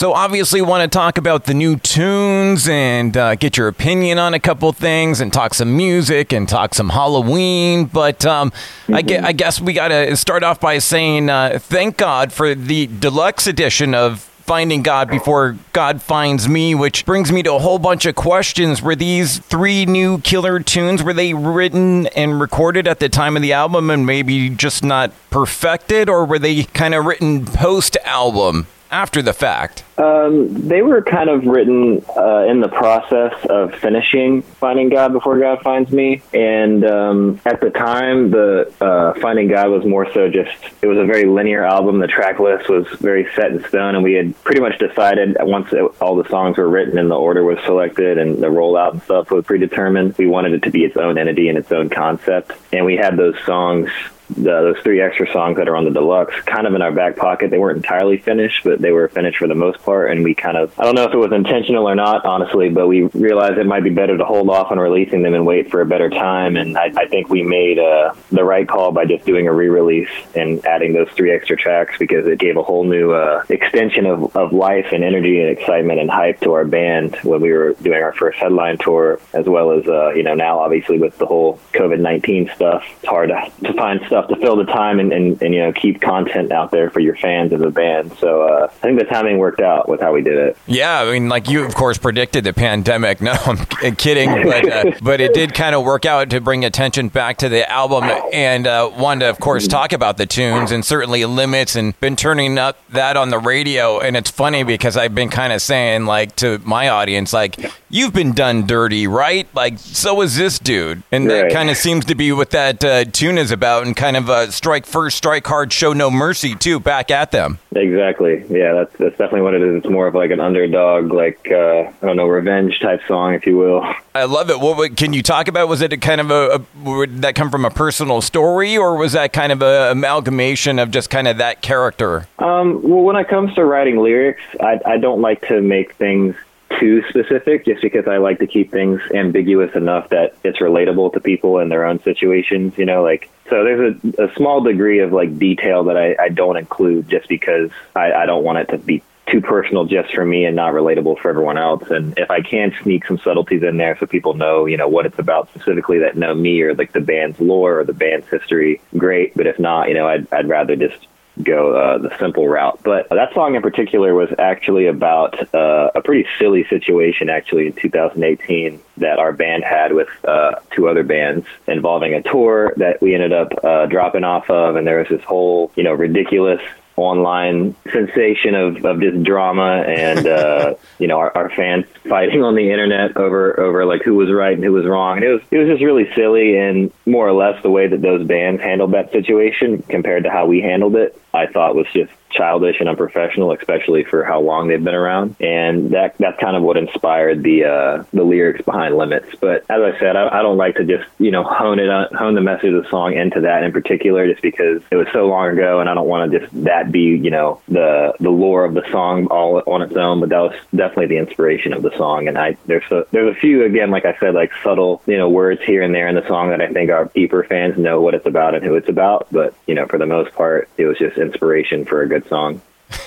So, obviously, want to talk about the new tunes and uh, get your opinion on a couple things and talk some music and talk some Halloween. But um, mm-hmm. I, get, I, guess we got to start off by saying uh, thank God for the deluxe edition of finding God before God finds me, which brings me to a whole bunch of questions. Were these three new killer tunes were they written and recorded at the time of the album and maybe just not perfected, or were they kind of written post album? After the fact? Um, they were kind of written uh, in the process of finishing Finding God Before God Finds Me. And um, at the time, the uh, Finding God was more so just, it was a very linear album. The track list was very set in stone, and we had pretty much decided once it, all the songs were written and the order was selected and the rollout and stuff was predetermined, we wanted it to be its own entity and its own concept. And we had those songs the, those three extra songs that are on the deluxe kind of in our back pocket. They weren't entirely finished, but they were finished for the most part. And we kind of, I don't know if it was intentional or not, honestly, but we realized it might be better to hold off on releasing them and wait for a better time. And I, I think we made uh, the right call by just doing a re release and adding those three extra tracks because it gave a whole new uh, extension of, of life and energy and excitement and hype to our band when we were doing our first headline tour, as well as, uh, you know, now obviously with the whole COVID 19 stuff, it's hard to, to find stuff to fill the time and, and, and, you know keep content out there for your fans of the band. So uh, I think the timing worked out with how we did it. Yeah, I mean, like you of course predicted the pandemic. No, I'm kidding, but uh, but it did kind of work out to bring attention back to the album and uh, wanted to of course talk about the tunes and certainly limits and been turning up that on the radio. And it's funny because I've been kind of saying like to my audience like you've been done dirty, right? Like so is this dude, and right. that kind of seems to be what that uh, tune is about, and kind kind of a strike first, strike hard, show no mercy too. Back at them. Exactly. Yeah, that's that's definitely what it is. It's more of like an underdog, like uh, I don't know, revenge type song, if you will. I love it. What, can you talk about? Was it a kind of a, a would that come from a personal story, or was that kind of a amalgamation of just kind of that character? Um, well, when it comes to writing lyrics, I, I don't like to make things too specific just because I like to keep things ambiguous enough that it's relatable to people in their own situations, you know, like so there's a, a small degree of like detail that I, I don't include just because I, I don't want it to be too personal just for me and not relatable for everyone else. And if I can sneak some subtleties in there so people know, you know, what it's about specifically that know me or like the band's lore or the band's history, great. But if not, you know, I'd, I'd rather just go uh, the simple route. But that song in particular was actually about uh, a pretty silly situation, actually, in 2018 that our band had with uh, two other bands involving a tour that we ended up uh, dropping off of. And there was this whole, you know, ridiculous online sensation of, of just drama and uh, you know our, our fans fighting on the internet over over like who was right and who was wrong. And it was it was just really silly and more or less the way that those bands handled that situation compared to how we handled it I thought was just childish and unprofessional, especially for how long they've been around. And that that's kind of what inspired the uh, the lyrics behind Limits. But as I said, I, I don't like to just you know hone it on, hone the message of the song into that in particular, just because it was so long ago, and I don't want to just that be you know the the lore of the song all on its own. But that was definitely the inspiration of the song. And I there's a, there's a few again, like I said, like subtle you know words here and there in the song that I think our deeper fans know what it's about and who it's about. But you know for the most part, it was just inspiration for a good song.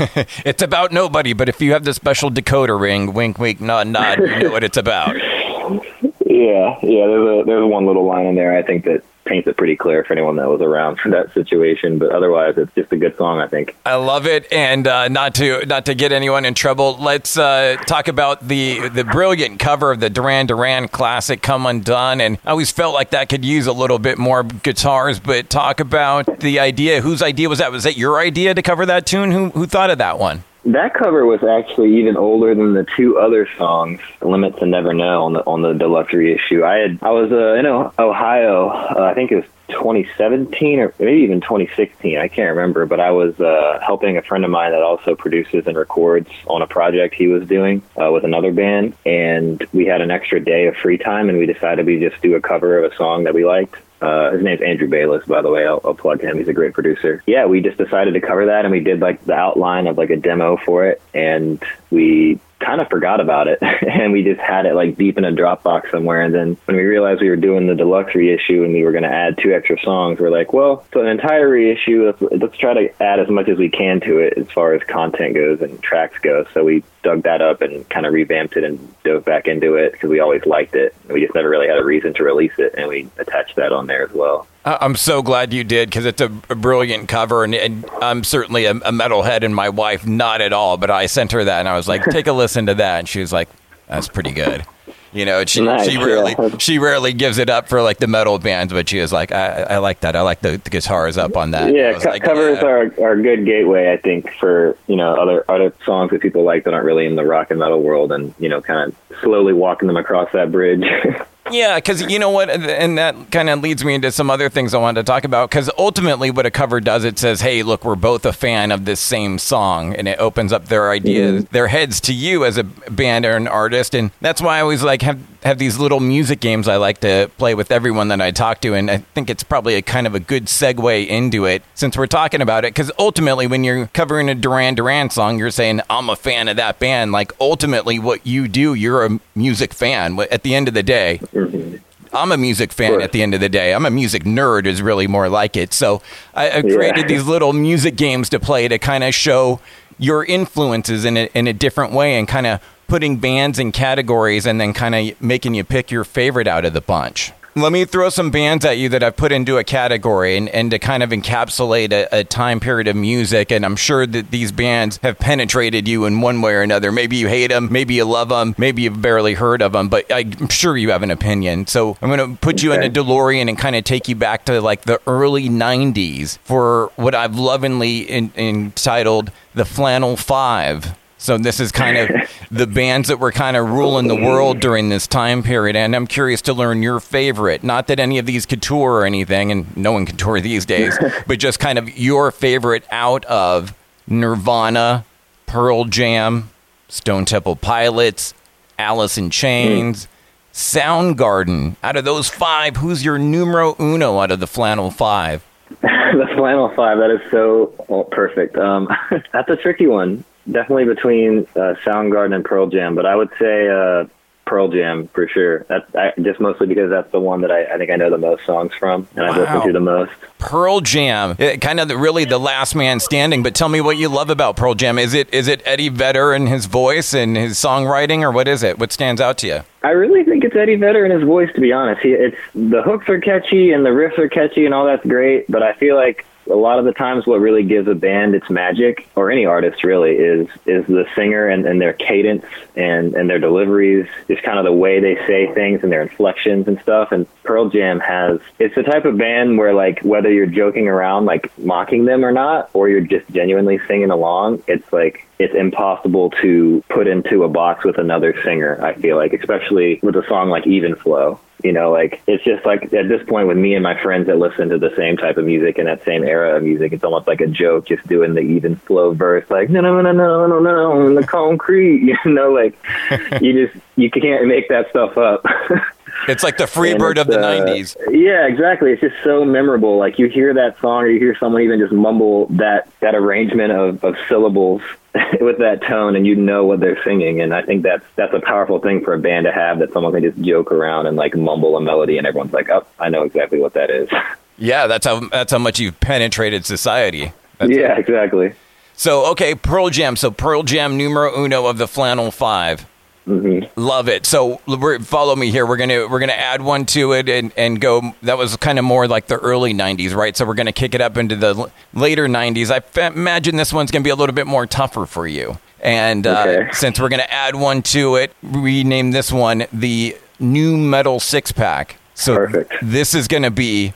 it's about nobody, but if you have the special decoder ring, wink, wink, nod, nod, you know what it's about. Yeah, yeah. There's a there's one little line in there I think that paints it pretty clear for anyone that was around for that situation. But otherwise, it's just a good song, I think. I love it, and uh, not to not to get anyone in trouble, let's uh, talk about the the brilliant cover of the Duran Duran classic "Come Undone." And I always felt like that could use a little bit more guitars. But talk about the idea. Whose idea was that? Was that your idea to cover that tune? Who who thought of that one? That cover was actually even older than the two other songs, "Limits" and "Never Know" on the on the deluxe reissue. I had I was uh, in Ohio. Uh, I think it was 2017 or maybe even 2016. I can't remember, but I was uh, helping a friend of mine that also produces and records on a project he was doing uh, with another band, and we had an extra day of free time, and we decided we just do a cover of a song that we liked. Uh, his name's Andrew Bayless, by the way. I'll, I'll plug him. He's a great producer. Yeah, we just decided to cover that, and we did like the outline of like a demo for it, and we kind of forgot about it, and we just had it like deep in a Dropbox somewhere. And then when we realized we were doing the deluxe reissue and we were going to add two extra songs, we're like, well, so an entire reissue. Let's, let's try to add as much as we can to it as far as content goes and tracks go. So we dug that up and kind of revamped it and dove back into it because we always liked it. We just never really had a reason to release it, and we attached that on there as well. I'm so glad you did because it's a, a, brilliant cover, and, and I'm certainly a, a metalhead, and my wife not at all. But I sent her that, and I was like, "Take a listen to that," and she was like, "That's pretty good." You know, she nice, she rarely yeah. she rarely gives it up for like the metal bands, but she was like, I, I like that. I like the, the guitars up on that. Yeah, co- like, covers yeah. are are a good gateway, I think, for you know other other songs that people like that aren't really in the rock and metal world, and you know, kind of slowly walking them across that bridge. Yeah, because you know what, and that kind of leads me into some other things I wanted to talk about. Because ultimately, what a cover does, it says, "Hey, look, we're both a fan of this same song," and it opens up their ideas, mm-hmm. their heads to you as a band or an artist, and that's why I always like have have these little music games I like to play with everyone that I talk to, and I think it's probably a kind of a good segue into it since we're talking about it. Because ultimately, when you're covering a Duran Duran song, you're saying, "I'm a fan of that band." Like ultimately, what you do, you're a music fan. At the end of the day. Mm-hmm. I'm a music fan at the end of the day. I'm a music nerd, is really more like it. So I, I created yeah. these little music games to play to kind of show your influences in a, in a different way and kind of putting bands in categories and then kind of making you pick your favorite out of the bunch. Let me throw some bands at you that I've put into a category and, and to kind of encapsulate a, a, time period of music. And I'm sure that these bands have penetrated you in one way or another. Maybe you hate them, maybe you love them, maybe you've barely heard of them, but I'm sure you have an opinion. So I'm going to put you in a DeLorean and kind of take you back to like the early 90s for what I've lovingly in, entitled the Flannel Five. So this is kind of the bands that were kind of ruling the world during this time period, and I'm curious to learn your favorite. Not that any of these could tour or anything, and no one can tour these days, but just kind of your favorite out of Nirvana, Pearl Jam, Stone Temple Pilots, Alice in Chains. Soundgarden. Out of those five, who's your numero uno out of the Flannel Five? the Flannel Five. That is so well, perfect. Um, that's a tricky one definitely between uh, Soundgarden and Pearl Jam, but I would say uh, Pearl Jam for sure. That I, just mostly because that's the one that I, I think I know the most songs from and wow. I've listened to the most. Pearl Jam, it, kind of the, really the last man standing. But tell me what you love about Pearl Jam. Is it is it Eddie Vedder and his voice and his songwriting, or what is it? What stands out to you? I really think it's Eddie Vedder and his voice. To be honest, he, it's the hooks are catchy and the riffs are catchy and all that's great. But I feel like a lot of the times what really gives a band its magic or any artist really is is the singer and, and their cadence and, and their deliveries. Just kind of the way they say things and their inflections and stuff. And pearl jam has it's the type of band where like whether you're joking around like mocking them or not or you're just genuinely singing along it's like it's impossible to put into a box with another singer i feel like especially with a song like even flow you know, like it's just like at this point with me and my friends that listen to the same type of music and that same era of music, it's almost like a joke just doing the even flow verse, like no no no no no no no in the concrete, you know, like you just you can't make that stuff up. It's like the Freebird of the uh, 90s. Yeah, exactly. It's just so memorable. Like you hear that song or you hear someone even just mumble that, that arrangement of, of syllables with that tone and you know what they're singing. And I think that's, that's a powerful thing for a band to have that someone can just joke around and like mumble a melody and everyone's like, oh, I know exactly what that is. Yeah, that's how, that's how much you've penetrated society. That's yeah, exactly. So, okay, Pearl Jam. So Pearl Jam numero uno of the Flannel Five. Mm-hmm. Love it. So follow me here. We're gonna we're gonna add one to it and, and go. That was kind of more like the early '90s, right? So we're gonna kick it up into the later '90s. I f- imagine this one's gonna be a little bit more tougher for you. And uh, okay. since we're gonna add one to it, we name this one the Nu Metal Six Pack. So Perfect. this is gonna be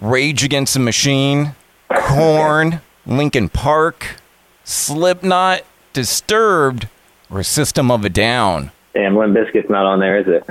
Rage Against the Machine, Korn, Linkin Park, Slipknot, Disturbed or System of a Down. Damn, Limp Bizkit's not on there, is it?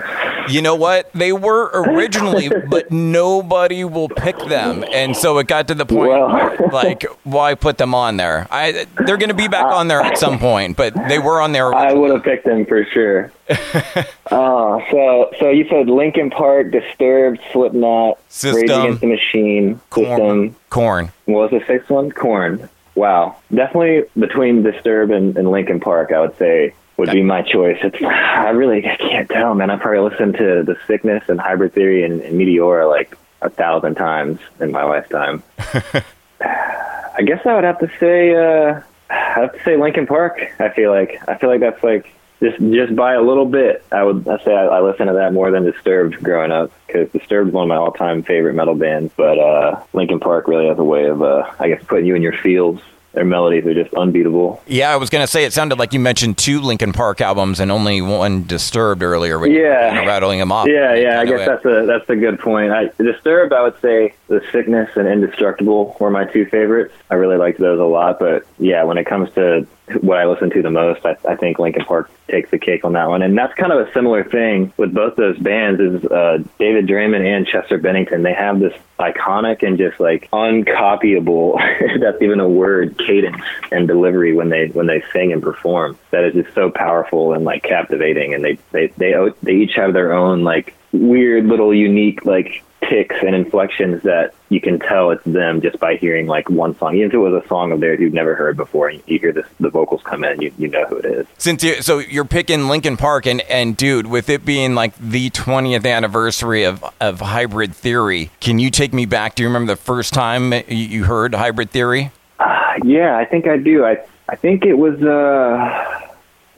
You know what? They were originally, but nobody will pick them, and so it got to the point well. like, why put them on there? I they're going to be back on there at some point, but they were on there. Originally. I would have picked them for sure. uh, so so you said Linkin Park, Disturbed, Slipknot, System, Rage Against the Machine, Korn, System, Korn. What was the sixth one? Korn. Wow, definitely between Disturb and, and Linkin Park, I would say would be my choice. It's I really I can't tell, man. I probably listened to The Sickness and Hybrid Theory and, and Meteora like a thousand times in my lifetime. I guess I would have to say uh, I have to say Linkin Park. I feel like I feel like that's like just just by a little bit. I would I say I, I listen to that more than Disturbed growing up because Disturbed is one of my all time favorite metal bands. But uh, Linkin Park really has a way of uh, I guess putting you in your feels their melodies are just unbeatable. Yeah, I was going to say it sounded like you mentioned two Linkin Park albums and only one Disturbed earlier. When yeah, you know, rattling them off. Yeah, yeah. I guess that's a that's a good point. I, Disturbed, I would say The Sickness and Indestructible were my two favorites. I really liked those a lot. But yeah, when it comes to what I listen to the most, I, I think Linkin Park takes the cake on that one. And that's kind of a similar thing with both those bands is uh, David Draiman and Chester Bennington. They have this iconic and just like uncopyable, that's even a word, cadence and delivery when they when they sing and perform. That is just so powerful and like captivating. And they they they they each have their own like weird little unique like ticks and inflections that you can tell it's them just by hearing like one song. Even if it was a song of theirs you've never heard before, and you hear this, the vocals come in, you you know who it is. Since you so you're picking Linkin Park, and and dude, with it being like the 20th anniversary of of Hybrid Theory, can you take me back? Do you remember the first time you heard Hybrid Theory? Uh, yeah, I think I do. I I think it was uh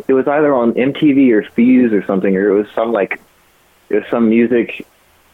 it was either on MTV or Fuse or something, or it was some like was some music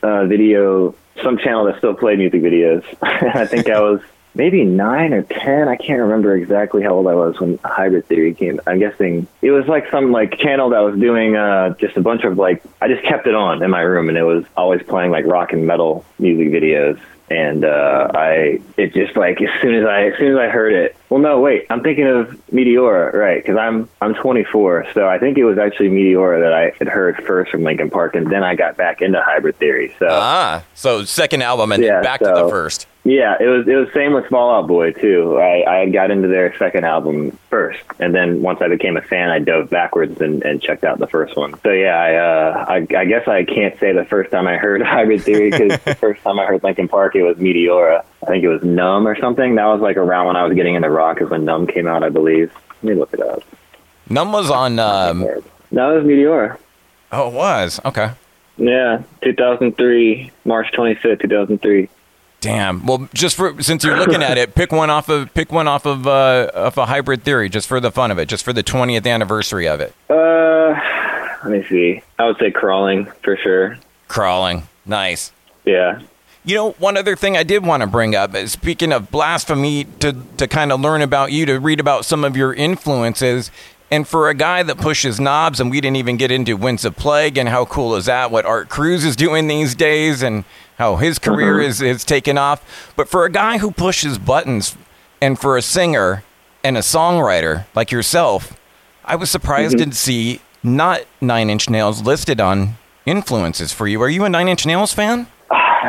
uh, video, some channel that still played music videos. I think I was maybe nine or ten. I can't remember exactly how old I was when Hybrid Theory came. I'm guessing it was like some like channel that was doing uh, just a bunch of like I just kept it on in my room, and it was always playing like rock and metal music videos and uh, I it just like as soon as I as soon as I heard it. Well, no, wait, I'm thinking of Meteora, right? Because I'm I'm 24, so I think it was actually Meteora that I had heard first from Linkin Park, and then I got back into Hybrid Theory. So ah, so second album and yeah, back so, to the first. Yeah, it was it was same with Fall Out Boy too. I I got into their second album first, and then once I became a fan, I dove backwards and, and checked out the first one. So yeah, I uh I, I guess I can't say the first time I heard Hybrid Theory because the first time I heard Linkin Park, it was Meteora. I think it was Numb or something. That was like around when I was getting into rock, is when Numb came out, I believe. Let me look it up. Numb was on. Um... No, it was Meteora. Oh, it was okay. Yeah, 2003, March 25th, 2003. Damn. Well, just for since you're looking at it, pick one off of pick one off of uh, of a hybrid theory, just for the fun of it, just for the 20th anniversary of it. Uh, let me see. I would say crawling for sure. Crawling, nice. Yeah. You know, one other thing I did want to bring up, is speaking of blasphemy, to to kind of learn about you, to read about some of your influences. And for a guy that pushes knobs, and we didn't even get into Winds of Plague and how cool is that? What Art Cruz is doing these days, and how his career mm-hmm. is, is taken off. But for a guy who pushes buttons and for a singer and a songwriter like yourself, I was surprised mm-hmm. to see not Nine Inch Nails listed on influences for you. Are you a Nine Inch Nails fan?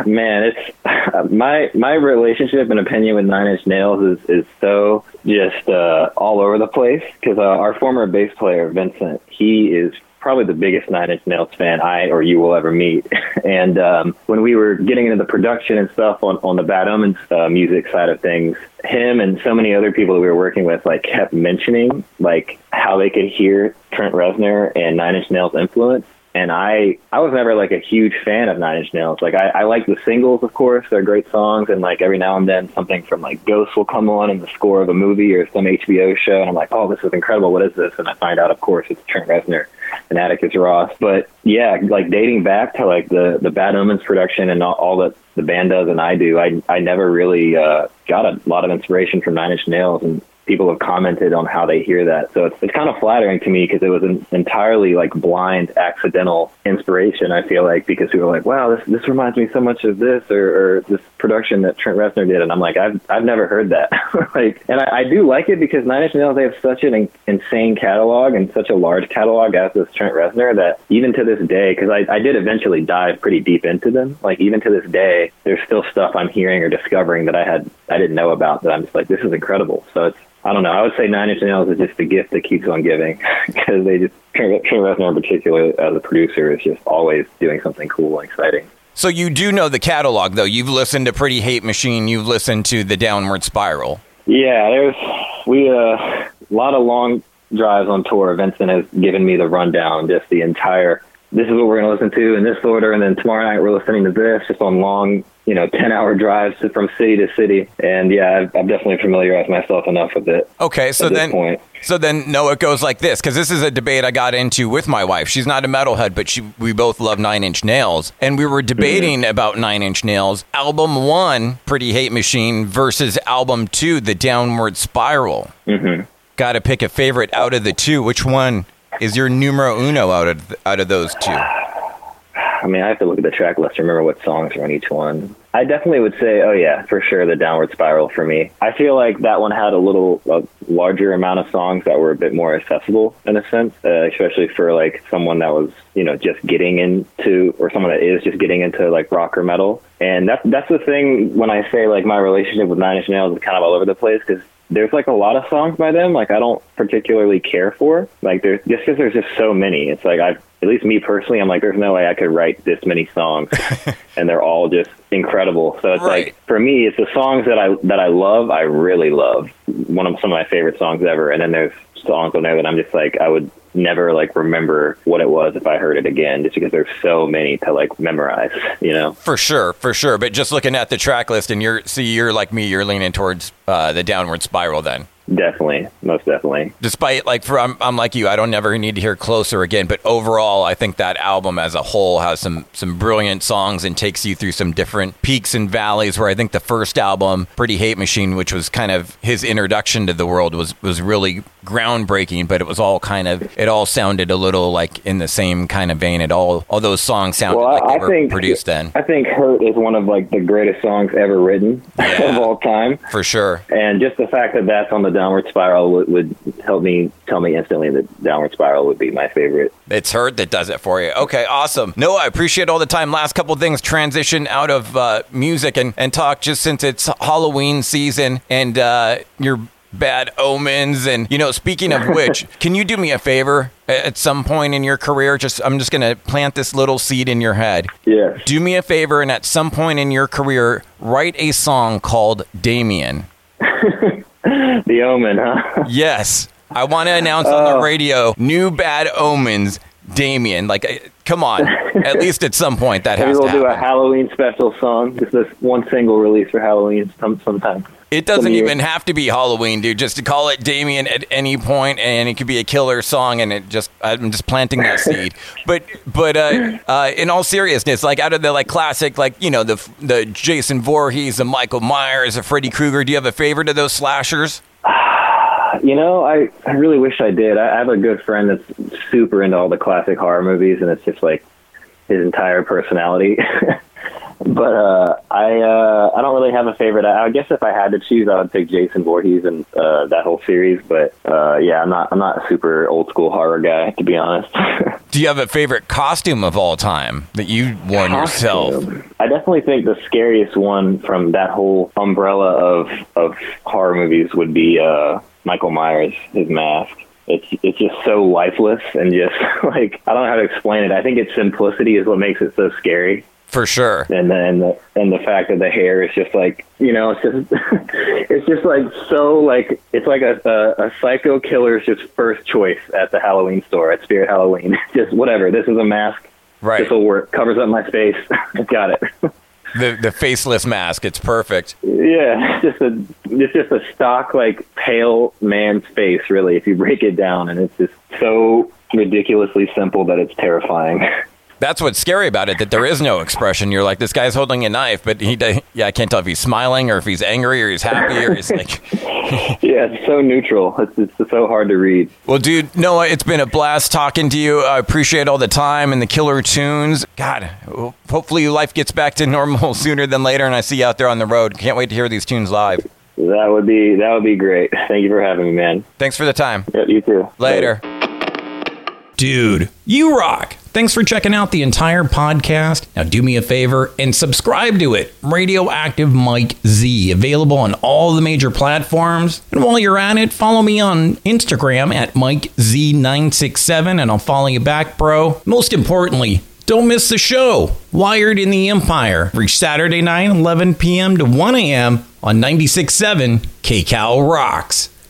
Man, it's my my relationship and opinion with Nine Inch Nails is is so just uh, all over the place because uh, our former bass player Vincent, he is probably the biggest Nine Inch Nails fan I or you will ever meet. and um, when we were getting into the production and stuff on, on the Bad Omens uh, music side of things, him and so many other people that we were working with like kept mentioning like how they could hear Trent Reznor and Nine Inch Nails influence and I I was never like a huge fan of Nine Inch Nails. Like I, I like the singles, of course, they're great songs, and like every now and then something from like Ghost will come on in the score of a movie or some HBO show, and I'm like, oh, this is incredible. What is this? And I find out, of course, it's Trent Reznor and Atticus Ross. But yeah, like dating back to like the the Bad Omens production and all, all that the band does and I do, I I never really uh, got a lot of inspiration from Nine Inch Nails, and people have commented on how they hear that. So it's, it's kind of flattering to me because it was an entirely like blind, accidental inspiration. I feel like because people were like, "Wow, this this reminds me so much of this or, or this production that Trent Reznor did," and I'm like, "I've I've never heard that." like, and I, I do like it because Nine Inch Nails they have such an in, insane catalog and such a large catalog as does Trent Reznor that even to this day, because I I did eventually dive pretty deep into them. Like even to this day, there's still stuff I'm hearing or discovering that I had I didn't know about that I'm just like, this is incredible. So it's I don't know. I would say Nine Inch Nails is just the gift that keeps on giving because they just Trent Reznor in particular as a producer is just always doing something cool and exciting. So you do know the catalog though. You've listened to Pretty Hate Machine. You've listened to the Downward Spiral. Yeah, there's we uh, a lot of long drives on tour, Vincent has given me the rundown, just the entire. This is what we're going to listen to in this order, and then tomorrow night we're listening to this, just on long, you know, ten hour drives from city to city. And yeah, I've, I've definitely familiarized myself enough with it. Okay, so then point. so then no, it goes like this because this is a debate I got into with my wife. She's not a metalhead, but she we both love Nine Inch Nails, and we were debating about Nine Inch Nails album one, Pretty Hate Machine, versus album two, The Downward Spiral. hmm Got to pick a favorite out of the two. Which one is your numero uno out of out of those two? I mean, I have to look at the track list to remember what songs are on each one. I definitely would say, oh yeah, for sure, the Downward Spiral for me. I feel like that one had a little a larger amount of songs that were a bit more accessible in a sense, uh, especially for like someone that was, you know, just getting into, or someone that is just getting into like rock or metal. And that's that's the thing when I say like my relationship with Nine Inch Nails is kind of all over the place because there's like a lot of songs by them like I don't particularly care for. Like there's just because there's just so many. It's like I, at least me personally, I'm like there's no way I could write this many songs, and they're all just incredible. So it's Right. like for me, it's the songs that I that I love. I really love one of some of my favorite songs ever, and then there's songs on there that I'm just like I would never like remember what it was if I heard it again, just because there's so many to like memorize. You know. For sure, for sure. But just looking at the track list, and you're see, you're like me. You're leaning towards uh, the Downward Spiral then. Definitely, most definitely. despite like for I'm, I'm like you i don't never need to hear closer again but overall i think that album as a whole has some some brilliant songs and takes you through some different peaks and valleys where i think the first album pretty hate machine which was kind of his introduction to the world was was really groundbreaking but it was all kind of it all sounded a little like in the same kind of vein. It all all those songs sounded Well, like I, they I were think produced then. I think "Hurt" is one of like the greatest songs ever written Yeah. of all time, for sure. And just the fact that that's on the Downward Spiral would, would help me tell me instantly that Downward Spiral would be my favorite. It's Hurt that does it for you. Okay, awesome. No, I appreciate all the time. Last couple things transition out of uh, music and, and talk just since it's Halloween season and uh, your bad omens. And, you know, speaking of which, can you do me a favor at some point in your career? Just I'm just going to plant this little seed in your head. Yes. Do me a favor and at some point in your career, write a song called Damien. The Omen, huh? Yes. I want to announce on the oh. radio new bad omens, Damien. Like, come on. At least at some point that Maybe has we'll to do a. Halloween special song. Just this one single release for Halloween some sometime. It doesn't even have to be Halloween, dude. Just to call it Damien at any point, and it could be a killer song. And it just, I'm just planting that seed. But, but uh, uh, in all seriousness, like out of the like classic, like you know the the Jason Voorhees, the Michael Myers, the Freddy Krueger. Do you have a favorite of those slashers? You know, I, I really wish I did. I, I have a good friend that's super into all the classic horror movies, and it's just like his entire personality. but uh, I uh, I don't really have a favorite. I, I guess if I had to choose, I would pick Jason Voorhees and uh, that whole series. But uh, yeah, I'm not I'm not a super old school horror guy to be honest. Do you have a favorite costume of all time that you worn yourself? I definitely think the scariest one from that whole umbrella of of horror movies would be uh, Michael Myers, his mask. It's it's just so lifeless and just like I don't know how to explain it. I think its simplicity is what makes it so scary, For sure. and then the and the fact that the hair is just like you know it's just it's just like so like it's like a a, a psycho killer's just first choice at the Halloween store at Spirit Halloween. just whatever. This is a mask. Right. This will work. Covers up my face. Got it. The the faceless mask. It's perfect. Yeah, it's just a it's just a stock like pale man's face, really, if you break it down, and it's just so ridiculously simple that it's terrifying. That's what's scary about it. That there is no expression. You're like, this guy's holding a knife, but he yeah, I can't tell if he's smiling or if he's angry or he's happy or he's like, yeah, it's so neutral. It's it's so hard to read. well, dude, Noah, it's been a blast talking to you. I appreciate all the time and the killer tunes. God, hopefully life gets back to normal sooner than later, and I see you out there on the road. Can't wait to hear these tunes live. That would be that would be great. Thank you for having me, man. Thanks for the time. Yep, you too. Later. Dude, you rock. Thanks for checking out the entire podcast. Now, do me a favor and subscribe to it. Radioactive Mike Z, available on all the major platforms. And while you're at it, follow me on Instagram at MikeZ967 and I'll follow you back, bro. Most importantly, don't miss the show, Wired in the Empire, every Saturday night, 11 p.m. to 1 a.m. on 96.7 KCal Rocks.